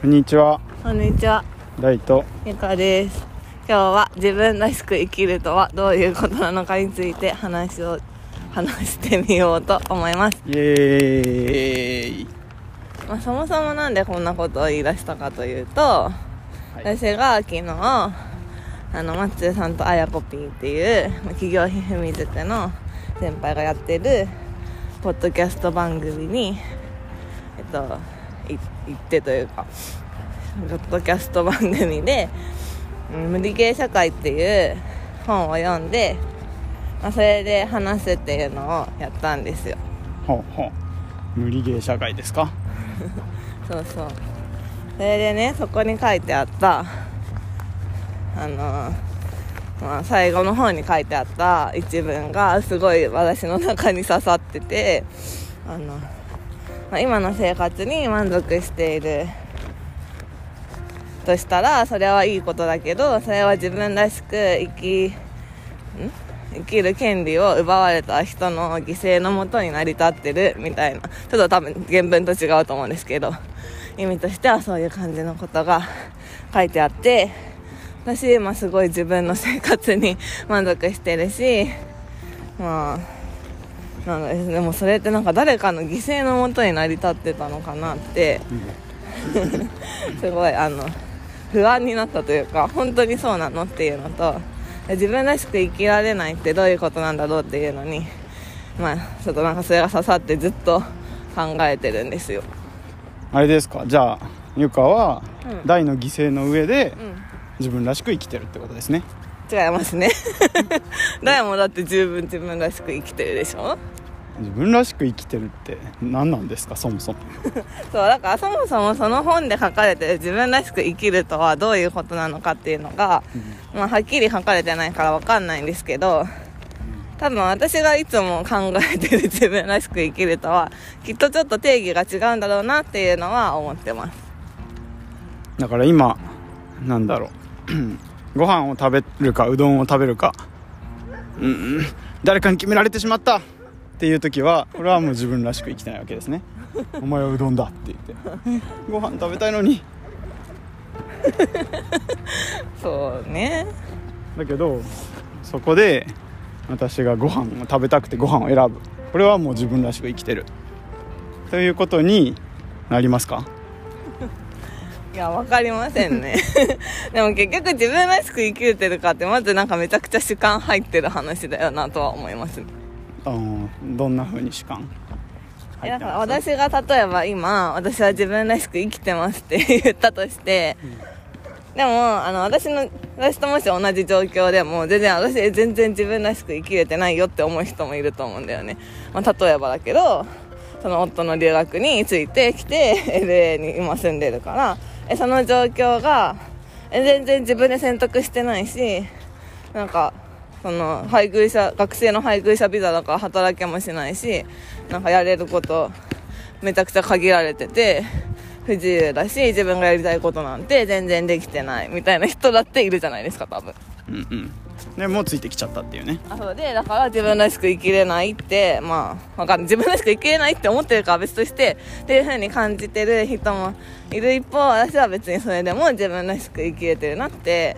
こんにちは、こんにちは、ライト。ゆかです。今日は自分らしく生きるとはどういうことなのかについて話を 話してみようと思います。イエーイ。まあ、そもそもなんでこんなことを言い出したかというと、私が昨日あのマッツーさんとあやこぴーっていうまあ企業ひふみ塾の先輩がやってるポッドキャスト番組にえっとい行ってというかポッドキャスト番組で「うん無理ゲー社会」っていう本を読んで、まあ、それで話すっていうのをやったんですよほうほう。無理ゲー社会ですか？そうそうそれでねそこに書いてあったあのまあ最後の方に書いてあった一文がすごい私の中に刺さっててあの、まあ、今の生活に満足しているとしたらそれはいいことだけどそれは自分らしく生きん？生きる権利を奪われた人の犠牲のもとに成り立ってるみたいな。ちょっと多分原文と違うと思うんですけど意味としてはそういう感じのことが書いてあって私今すごい自分の生活に満足してるしまあなんかでもそれってなんか誰かの犠牲のもとに成り立ってたのかなって。すごいあの不安になったというか本当にそうなのっていうのと自分らしく生きられないってどういうことなんだろうっていうのにまあちょっとなんかそれが刺さってずっと考えてるんですよ。あれですか？じゃあ、ゆかはうん。大の犠牲の上でうん。自分らしく生きてるってことですね。違いますね。誰もだって十分自分らしく生きてるでしょ？自分らしく生きてるって何なんですか、そもそも。そうだからそもそもその本で書かれてる自分らしく生きるとはどういうことなのかっていうのが、まあ、はっきり書かれてないから分かんないんですけど多分私がいつも考えてる自分らしく生きるとはきっとちょっと定義が違うんだろうなっていうのは思ってます。だから今、なんだろう。ご飯を食べるか、うどんを食べるか。うんうん、誰かに決められてしまったっていう時は、これはもう自分らしく生きてないわけですね。お前はうどんだって言って。ご飯食べたいのに。そうねだけどそこで私がご飯を食べたくてご飯を選ぶこれはもう自分らしく生きてるということになりますか？いや分かりませんね。でも結局自分らしく生きてるかってまずなんかめちゃくちゃ主観入ってる話だよなとは思います。あのどんな風に主観？いやだからます私が例えば今私は自分らしく生きてますって言ったとして、でもあの私の私ともし同じ状況でも全然私全然自分らしく生きれてないよって思う人もいると思うんだよね、まあ、例えばだけどその夫の留学についてきて LA に今住んでるからえその状況がえ全然自分で選択してないしなんかその配偶者学生の配偶者ビザだから働けもしないしなんかやれることめちゃくちゃ限られてて不自由だし自分がやりたいことなんて全然できてないみたいな人だっているじゃないですか多分。うんうん。でもうついてきちゃったっていうね。あそう。でだから自分らしく生きれないってまあわかんない。自分らしく生きれないって思ってるかは別としてっていう風に感じてる人もいる一方私は別にそれでも自分らしく生きれてるなって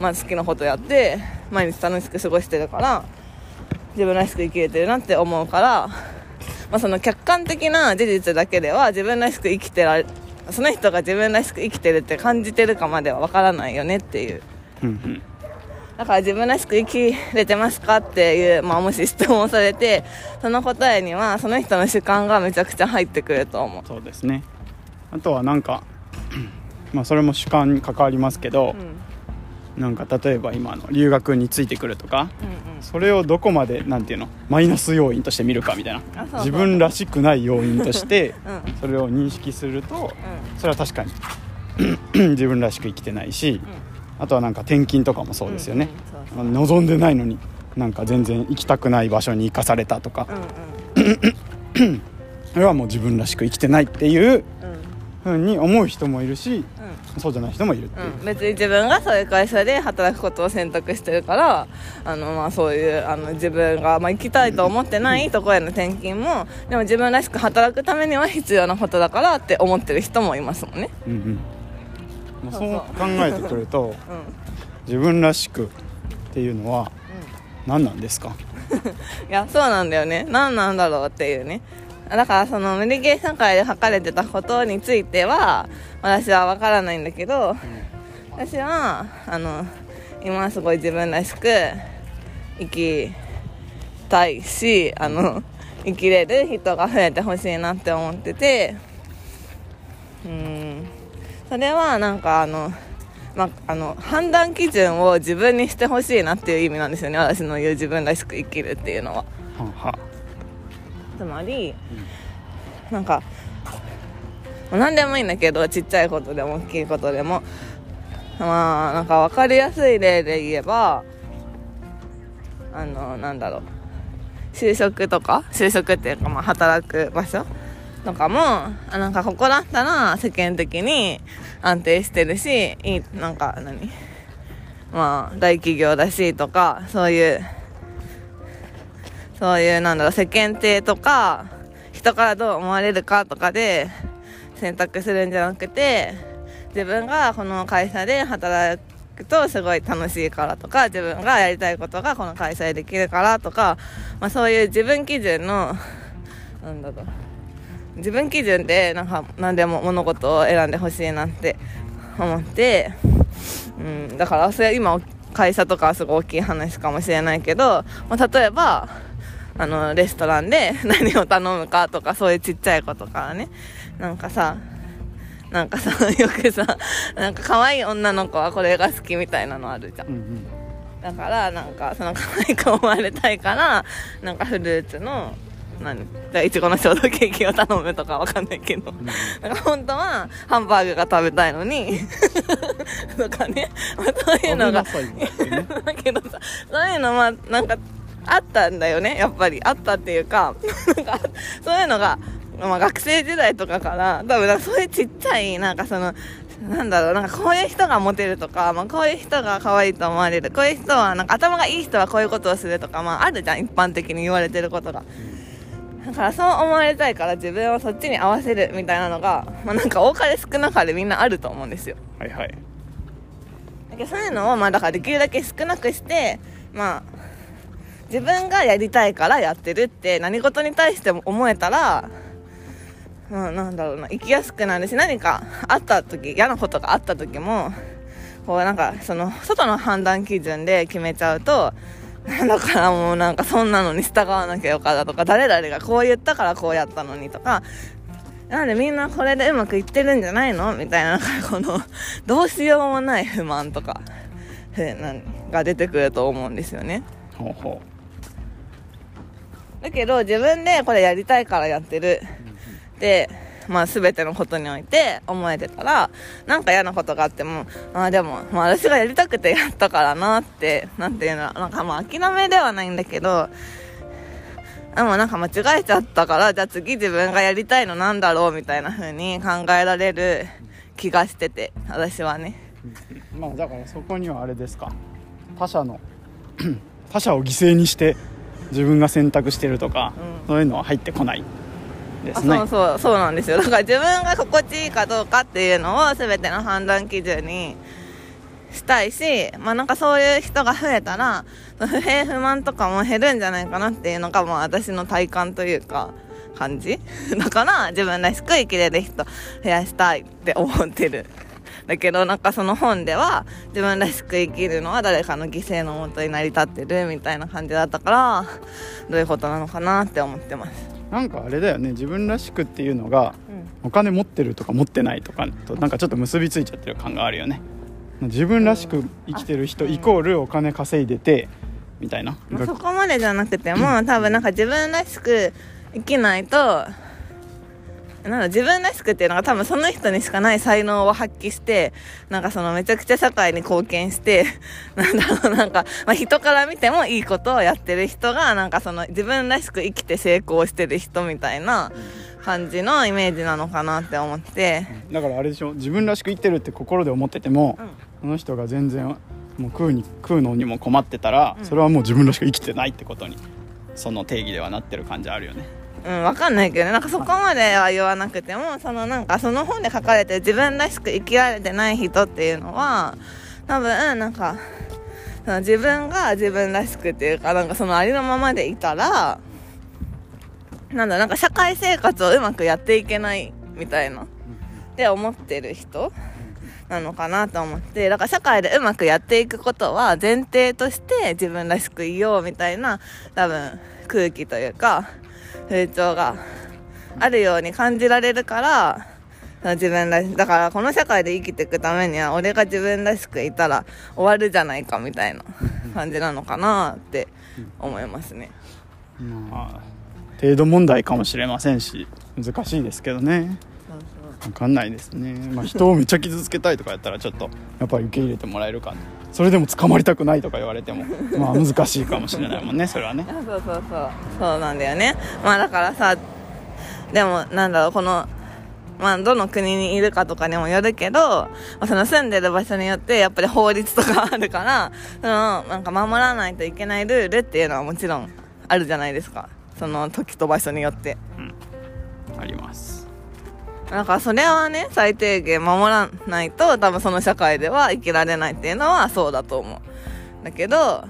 まあ好きなことやって毎日楽しく過ごしてるから自分らしく生きれてるなって思うから、まあ、その客観的な事実だけでは自分らしく生きてられその人が自分らしく生きてるって感じてるかまではわからないよねっていうだから自分らしく生きれてますかっていう、まあ、もし質問されてその答えにはその人の主観がめちゃくちゃ入ってくると思う。そうですね。あとはなんか まあそれも主観に関わりますけどう、ん。なんか例えば今の留学についてくるとかうんそれをどこまでなんていうのマイナス要因として見るかみたいな。自分らしくない要因として うん。うんそれを認識するとうそれは確かに 自分らしく生きてないしあとはなんか転勤とかもそうですよね。うんうん望んでないのになんか全然行きたくない場所に行かされたとか。そううんうん。それはもう自分らしく生きてないっていううん。ふうに思う人もいるしそうじゃない人もいるっていう、うん、別に自分がそういう会社で働くことを選択してるからあの、まあ、そういうあの自分が、まあ、行きたいと思ってないところへの転勤もでも自分らしく働くためには必要なことだからって思ってる人もいますもんね、うんうんまあそうそう。考えてくるとうん。自分らしくっていうのは何なんですか？いやそうなんだよね。何なんだろうっていうね。だからその無理ゲー社会で書かれてたことについては私は分からないんだけど、私はあの今すごい自分らしく生きたいしあの生きれる人が増えてほしいなって思っててうんそれはなんかあのまあ、あの判断基準を自分にしてほしいなっていう意味なんですよね。私の言う自分らしく生きるっていうのは。はつまり、なんかまあ何でもいいんだけどちっちゃいことでも大きいことでも。まあなんか分かりやすい例で言えばあのなんだろう。就職とか？就職っていうかまあ働く場所？とかもあなんかここだったら世間的に安定してるしいいなんか何？まあ大企業だしとかそういうそういうなんだろう世間体とか人からどう思われるかとかで選択するんじゃなくて自分がこの会社で働くとすごい楽しいからとか自分がやりたいことがこの会社でできるからとか、まあ、そういう自分基準のなんだろう。自分基準でなんか何でも物事を選んでほしいなって思って、うん、だからそれ今会社とかはすごい大きい話かもしれないけど、まあ、例えばあのレストランで 何を頼むかとかそういうちっちゃいことからね。なんかさなんかさ よくさなんか可愛い女の子はこれが好きみたいなのあるじゃん。うんうん。だからなんかその可愛く思われたいからなんかフルーツの何？じゃあいちごのショートケーキを頼むとかわかんないけど。なんか本当はハンバーグが食べたいのに。とかね、まあ、そういうのが。だけどさそういうのまあなんかあったんだよね。やっぱり。あったっていうか なんかそういうのが、まあ、学生時代とかから多分そういうちっちゃいなんかそのなんだろう。なんかこういう人がモテるとか、まあ、こういう人が可愛いと思われる。こういう人はなんか頭がいい人はこういうことをするとか、まあ、あるじゃん。一般的に言われてることが。だからそう思われたいから自分をそっちに合わせるみたいなのが、まあ、なんか多かれ少なかれみんなあると思うんですよ。はいはい。だけどそういうのをまあだからできるだけ少なくしてまあ自分がやりたいからやってるって何事に対しても思えたらまあなんだろうな生きやすくなるし何かあった時嫌なことがあった時もこうなんかその外の判断基準で決めちゃうと だからもうなんかそんなのに従わなきゃよかったとか誰々がこう言ったからこうやったのにとかなんでみんなこれでうまくいってるんじゃないのみたいな、なんかこの、どうしようもない不満とか、が出てくると思うんですよね。ほうほだけど自分でこれやりたいからやってる。って、まあ全てのことにおいて思えてたら、なんか嫌なことがあっても、ああでも、まあ私がやりたくてやったからなって、なんていうの、なんかまあ諦めではないんだけど、でもなんか間違えちゃったから、じゃあ次自分がやりたいのなんだろうみたいな風に考えられる気がしてて、私はね。うまあだからそこにはあれですか。他者の 他者を犠牲にして自分が選択してるとか、うん。そういうのは入ってこないですね。そうそうそうなんですよ。だから自分が心地いいかどうかっていうのを全ての判断基準にしたいしまあなんかそういう人が増えたら不平不満とかも減るんじゃないかなっていうのがまあ私の体感というか感じ？だから自分らしく生きれる人増やしたいって思ってる。だけどなんかその本では自分らしく生きるのは誰かの犠牲のもとに成り立ってるみたいな感じだったからどういうことなのかなって思ってます。なんかあれだよね自分らしくっていうのがうん。お金持ってるとか持ってないとかとなんかちょっと結びついちゃってる感があるよね。自分らしく生きてる人うん。イコールお金稼いでてみたいな、まあそこまでじゃなくても多分なんか自分らしく生きないとなんだ自分らしくっていうのが多分その人にしかない才能を発揮してなんかそのめちゃくちゃ社会に貢献して なんだろうなんか、まあ、人から見てもいいことをやってる人がなんかその自分らしく生きて成功してる人みたいな感じのイメージなのかなって思って。だからあれでしょ。自分らしく生きてるって心で思ってても、うん。その人が全然もう食うに食うのにも困ってたら、うん。それはもう自分らしく生きてないってことにその定義ではなってる感じあるよねうん、わかんないけどね。なんかそこまでは言わなくても、そのなんかその本で書かれて自分らしく生きられてない人っていうのは、多分、なんか、その自分が自分らしくっていうか、なんかそのありのままでいたら、なんだ、なんか社会生活をうまくやっていけないみたいな、って思ってる人なのかなと思って、だから社会でうまくやっていくことは前提として自分らしくいようみたいな、多分空気というか、風潮があるように感じられるから、自分らしだからこの社会で生きていくためには俺が自分らしくいたら終わるじゃないかみたいな感じなのかなって思いますね。まあ程度問題かもしれませんし難しいですけどね分かんないですね、まあ、人をめっちゃ傷つけたいとかやったらちょっとやっぱり受け入れてもらえるかそれでも捕まりたくないとか言われても まあ難しいかもしれないもんねそれはね。あそうそうそう。そうなんだよね。まあだからさでもなんだろうこのまあどの国にいるかとかにもよるけど、まあ、その住んでる場所によってやっぱり法律とかあるからそのなんか守らないといけないルールっていうのはもちろんあるじゃないですか。その時と場所によって。ありますだからそれはね最低限守らないと多分その社会では生きられないっていうのはそうだと思うだけど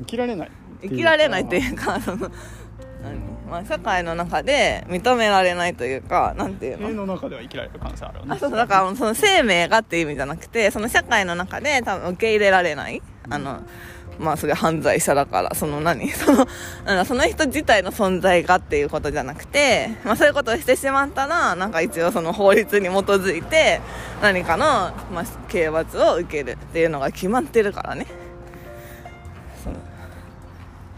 生きられない。生きられないっていうかその何、まあ、社会の中で認められないというかなんていう家のの中では生きられる可能性あるよね。あそうそうだからその生命がっていう意味じゃなくてその社会の中で多分受け入れられないあのまあそれ犯罪者だからその何？そのなんだその人自体の存在がっていうことじゃなくて、まあ、そういうことをしてしまったらなんか一応その法律に基づいて何かの、まあ、刑罰を受けるっていうのが決まってるからね。そうい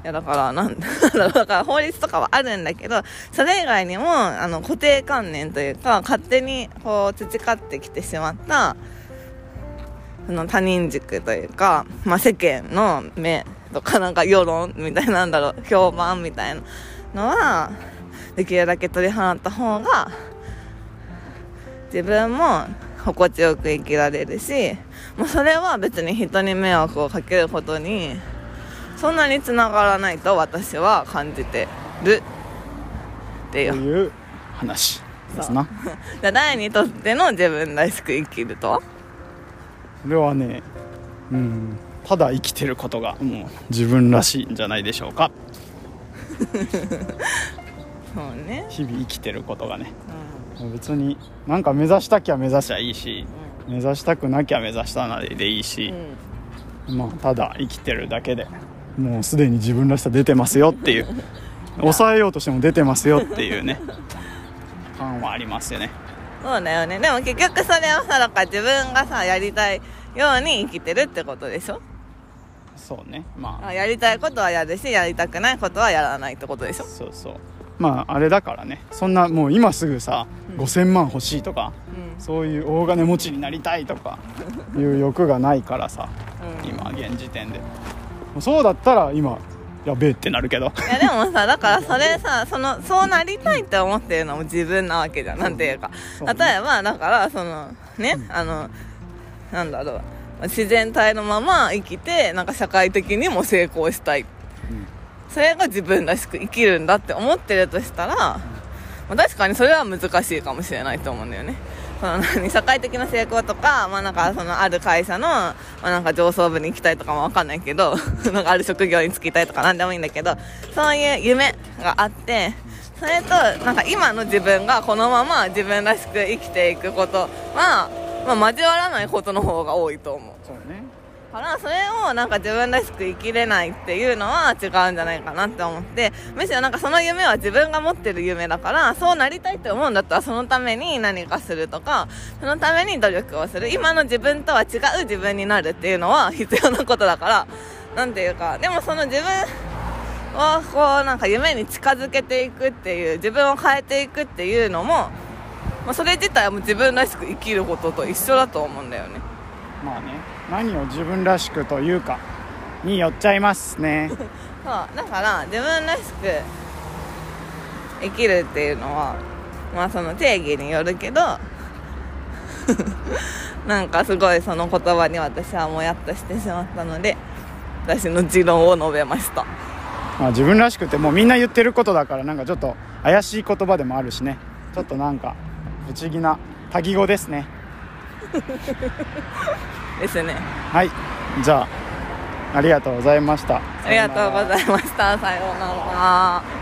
やだからなんだ だから法律とかはあるんだけどそれ以外にもあの固定観念というか勝手にこう培ってきてしまったその他人軸というか、まあ、世間の目とかなんか世論みたいなんだろう評判みたいなのはできるだけ取り払った方が自分も心地よく生きられるしもうそれは別に人に迷惑をかけることにそんなにつながらないと私は感じてるっていう。話ですな。じゃあ誰にとっての自分らしく生きると。はそれはねうんただ生きてることがもう自分らしいんじゃないでしょうか。そうね。日々生きてることがね。う別になんか目指したきゃ目指しゃいいし目指したくなきゃ目指したなでいいしん、うん。まあただ生きてるだけでもうすでに自分らしさ出てますよっていう。抑えようとしても出てますよっていうね。感はありますよねそうだよね。でも結局それはさだから自分がさやりたいように生きてるってことでしょ？そうね。まあ。あやりたいことはやるしやりたくないことはやらないってことでしょ？そうそう。まああれだからね。そんなもう今すぐさ、うん。5000万欲しいとかうん。そういう大金持ちになりたいとかいう欲がないからさ。うん。今現時点で。そうだったら今やべえってなるけど。いやでもさだからそれさそのそうなりたいって思ってるのも自分なわけじゃん。なんていうか。例えばだからそのねあのなんだろう。自然体のまま生きてなんか社会的にも成功したい。それが自分らしく生きるんだって思ってるとしたら、まあ、確かにそれは難しいかもしれないと思うんだよねその何社会的な成功とか,、まあ、なんかそのある会社の、まあ、なんか上層部に行きたいとかも分かんないけど なんかある職業に就きたいとかなんでもいいんだけどそういう夢があってそれとなんか今の自分がこのまま自分らしく生きていくことは、まあ、交わらないことの方が多いと思う。そうね。からそれをなんか自分らしく生きれないっていうのは違うんじゃないかなって思って。むしろなんかその夢は自分が持ってる夢だからそうなりたいって思うんだったらそのために何かするとかそのために努力をする。今の自分とは違う自分になるっていうのは必要なことだから。なんていうかでもその自分をこうなんか夢に近づけていくっていう自分を変えていくっていうのもまあ、それ自体はも自分らしく生きることと一緒だと思うんだよね。まあね。何を自分らしくというかによっちゃいますね。そうだから自分らしく生きるっていうのはまあその定義によるけど なんかすごいその言葉に私はもやっとしてしまったので私の持論を述べました。まあ自分らしくてもうみんな言ってることだからなんかちょっと怪しい言葉でもあるしね。ちょっとなんか不思議な多義語ですね ですね。はい。じゃあありがとうございました。ありがとうございました。さようなら